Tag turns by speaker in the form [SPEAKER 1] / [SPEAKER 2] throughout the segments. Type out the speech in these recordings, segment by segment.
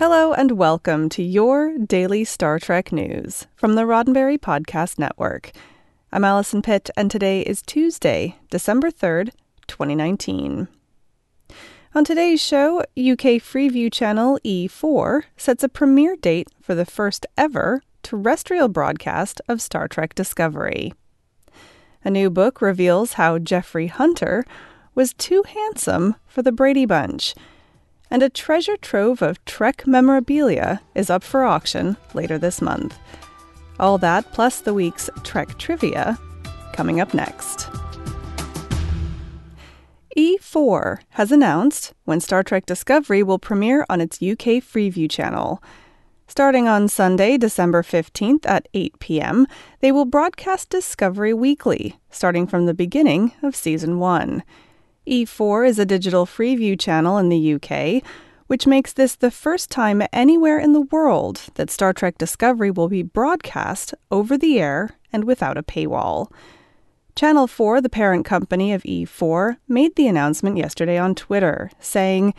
[SPEAKER 1] Hello and welcome to your daily Star Trek news from the Roddenberry Podcast Network. I'm Allison Pitt, and today is Tuesday, December 3rd, 2019. On today's show, UK Freeview channel E4 sets a premiere date for the first ever terrestrial broadcast of Star Trek Discovery. A new book reveals how Jeffrey Hunter was too handsome for the Brady Bunch and a treasure trove of Trek memorabilia is up for auction later this month. All that plus the week's Trek trivia coming up next. E4 has announced when Star Trek Discovery will premiere on its UK Freeview channel. Starting on Sunday, December 15th at 8 p.m., they will broadcast Discovery weekly, starting from the beginning of Season 1. E4 is a digital Freeview channel in the UK, which makes this the first time anywhere in the world that Star Trek Discovery will be broadcast over the air and without a paywall. Channel 4, the parent company of E4, made the announcement yesterday on Twitter, saying,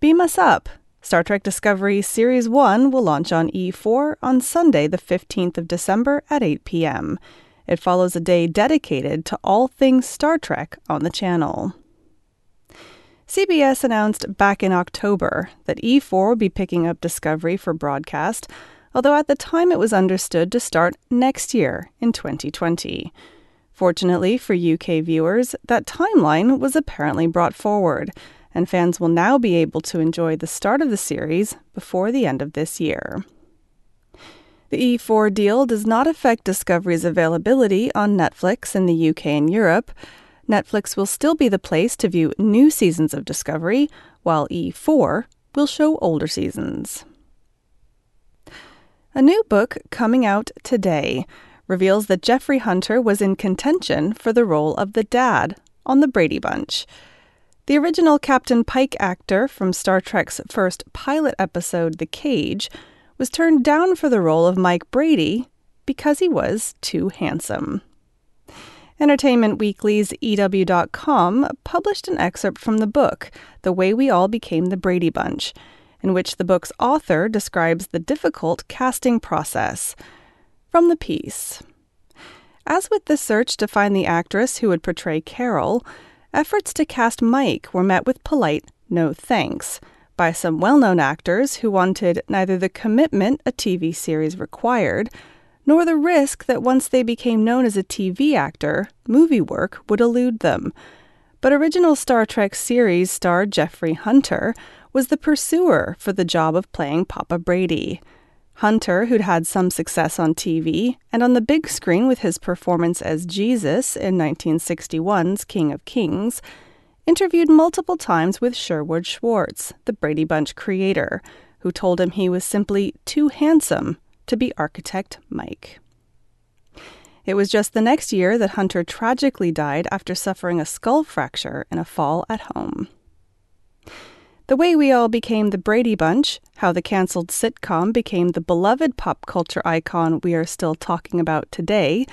[SPEAKER 1] Beam us up. Star Trek Discovery Series 1 will launch on E4 on Sunday, the 15th of December at 8 p.m. It follows a day dedicated to all things Star Trek on the channel. CBS announced back in October that E4 would be picking up Discovery for broadcast, although at the time it was understood to start next year in 2020. Fortunately for UK viewers, that timeline was apparently brought forward, and fans will now be able to enjoy the start of the series before the end of this year. The E4 deal does not affect Discovery's availability on Netflix in the UK and Europe. Netflix will still be the place to view new seasons of Discovery, while E4 will show older seasons. A new book coming out today reveals that Jeffrey Hunter was in contention for the role of the dad on The Brady Bunch. The original Captain Pike actor from Star Trek's first pilot episode, The Cage, was turned down for the role of Mike Brady because he was too handsome. Entertainment Weekly's EW.com published an excerpt from the book, The Way We All Became the Brady Bunch, in which the book's author describes the difficult casting process. From the piece As with the search to find the actress who would portray Carol, efforts to cast Mike were met with polite no thanks by some well known actors who wanted neither the commitment a TV series required nor the risk that once they became known as a TV actor, movie work would elude them. But original Star Trek series star Jeffrey Hunter was the pursuer for the job of playing Papa Brady. Hunter, who'd had some success on TV and on the big screen with his performance as Jesus in 1961's King of Kings, interviewed multiple times with Sherwood Schwartz, the Brady Bunch creator, who told him he was simply too handsome to be architect Mike. It was just the next year that Hunter tragically died after suffering a skull fracture in a fall at home. The way we all became the Brady Bunch, how the canceled sitcom became the beloved pop culture icon we are still talking about today,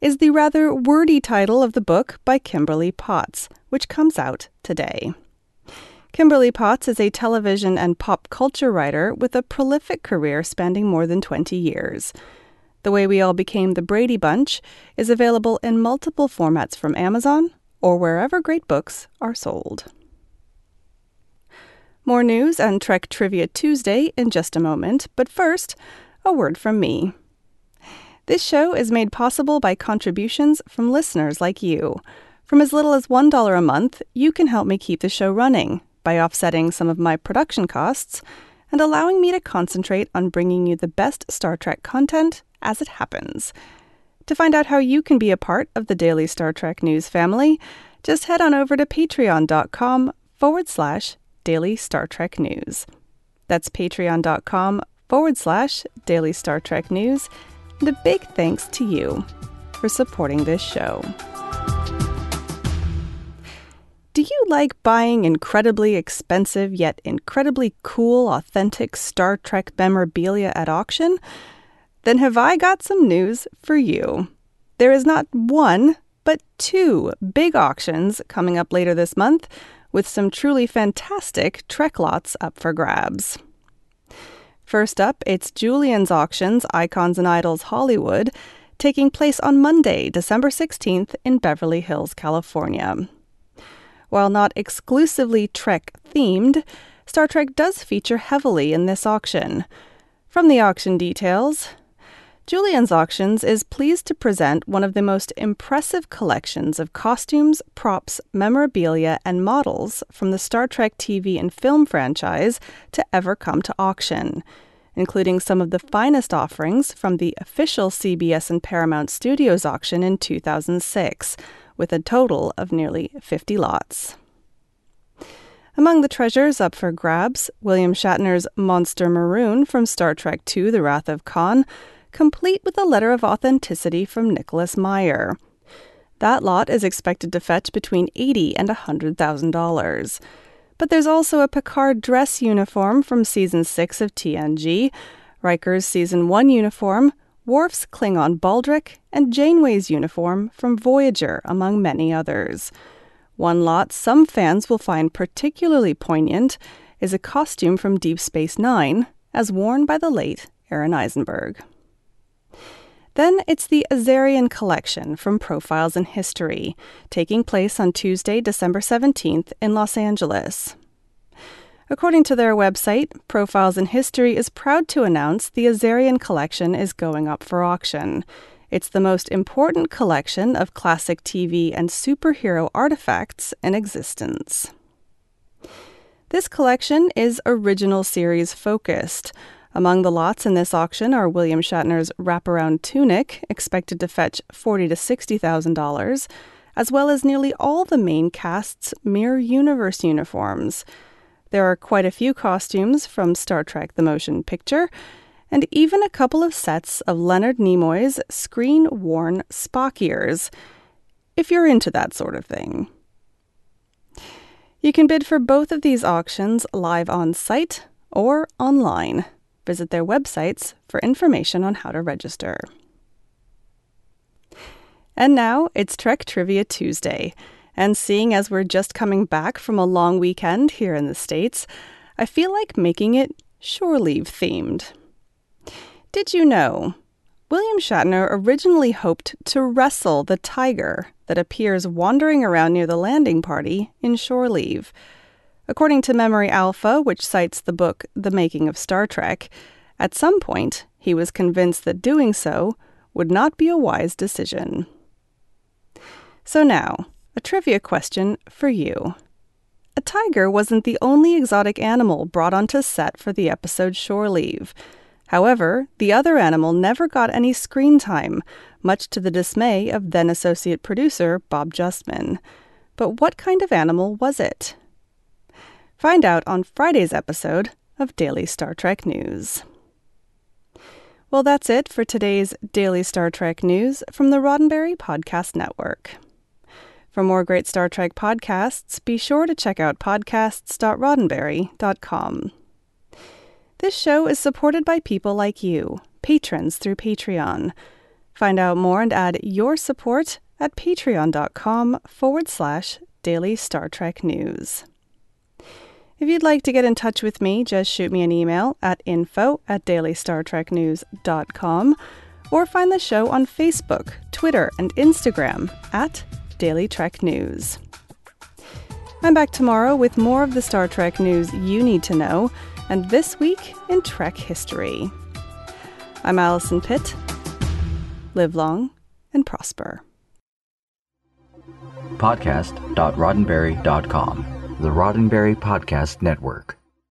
[SPEAKER 1] is the rather wordy title of the book by Kimberly Potts, which comes out today. Kimberly Potts is a television and pop culture writer with a prolific career spanning more than 20 years. The Way We All Became the Brady Bunch is available in multiple formats from Amazon or wherever great books are sold. More news and Trek Trivia Tuesday in just a moment, but first, a word from me. This show is made possible by contributions from listeners like you. From as little as $1 a month, you can help me keep the show running by offsetting some of my production costs and allowing me to concentrate on bringing you the best Star Trek content as it happens. To find out how you can be a part of the daily Star Trek news family, just head on over to patreon.com forward slash daily Star Trek news. That's patreon.com forward slash daily Star Trek news. And a big thanks to you. for supporting this show. You like buying incredibly expensive yet incredibly cool, authentic Star Trek memorabilia at auction? Then have I got some news for you. There is not one, but two big auctions coming up later this month with some truly fantastic Trek lots up for grabs. First up, it's Julien's Auctions Icons and Idols Hollywood, taking place on Monday, December 16th in Beverly Hills, California. While not exclusively Trek themed, Star Trek does feature heavily in this auction. From the auction details, Julien's Auctions is pleased to present one of the most impressive collections of costumes, props, memorabilia, and models from the Star Trek TV and film franchise to ever come to auction, including some of the finest offerings from the official CBS and Paramount Studios auction in 2006 with a total of nearly 50 lots. Among the treasures up for grabs, William Shatner's Monster Maroon from Star Trek II The Wrath of Khan, complete with a letter of authenticity from Nicholas Meyer. That lot is expected to fetch between eighty and $100,000. But there's also a Picard dress uniform from season 6 of TNG, Riker's season 1 uniform, Worf's Klingon baldric, and Janeway's uniform from Voyager, among many others. One lot some fans will find particularly poignant is a costume from Deep Space Nine, as worn by the late Aron Eisenberg. Then it's the Azarian Collection from Profiles in History, taking place on Tuesday, December 17th in Los Angeles. According to their website, Profiles in History is proud to announce the Azarian collection is going up for auction. It's the most important collection of classic TV and superhero artifacts in existence. This collection is original series focused. Among the lots in this auction are William Shatner's wraparound tunic, expected to fetch forty to sixty thousand dollars, as well as nearly all the main cast's Mirror Universe uniforms. There are quite a few costumes from Star Trek the Motion Picture, and even a couple of sets of Leonard Nimoy's screen worn Spock ears, if you're into that sort of thing. You can bid for both of these auctions live on site or online. Visit their websites for information on how to register. And now it's Trek Trivia Tuesday. And seeing as we're just coming back from a long weekend here in the States, I feel like making it shore leave themed. Did you know? William Shatner originally hoped to wrestle the tiger that appears wandering around near the landing party in Shore Leave. According to Memory Alpha, which cites the book The Making of Star Trek, at some point he was convinced that doing so would not be a wise decision. So now, a trivia question for you. A tiger wasn't the only exotic animal brought onto set for the episode Shore Leave. However, the other animal never got any screen time, much to the dismay of then associate producer Bob Justman. But what kind of animal was it? Find out on Friday's episode of Daily Star Trek News. Well, that's it for today's Daily Star Trek News from the Roddenberry Podcast Network. For more great Star Trek podcasts, be sure to check out podcasts.roddenberry.com. This show is supported by people like you, patrons through Patreon. Find out more and add your support at patreon.com forward slash daily Star Trek news. If you'd like to get in touch with me, just shoot me an email at info at dailystartreknews.com or find the show on Facebook, Twitter, and Instagram at Daily Trek News. I'm back tomorrow with more of the Star Trek news you need to know, and this week in Trek history. I'm Allison Pitt. Live long and prosper.
[SPEAKER 2] Podcast.roddenberry.com, the Roddenberry Podcast Network.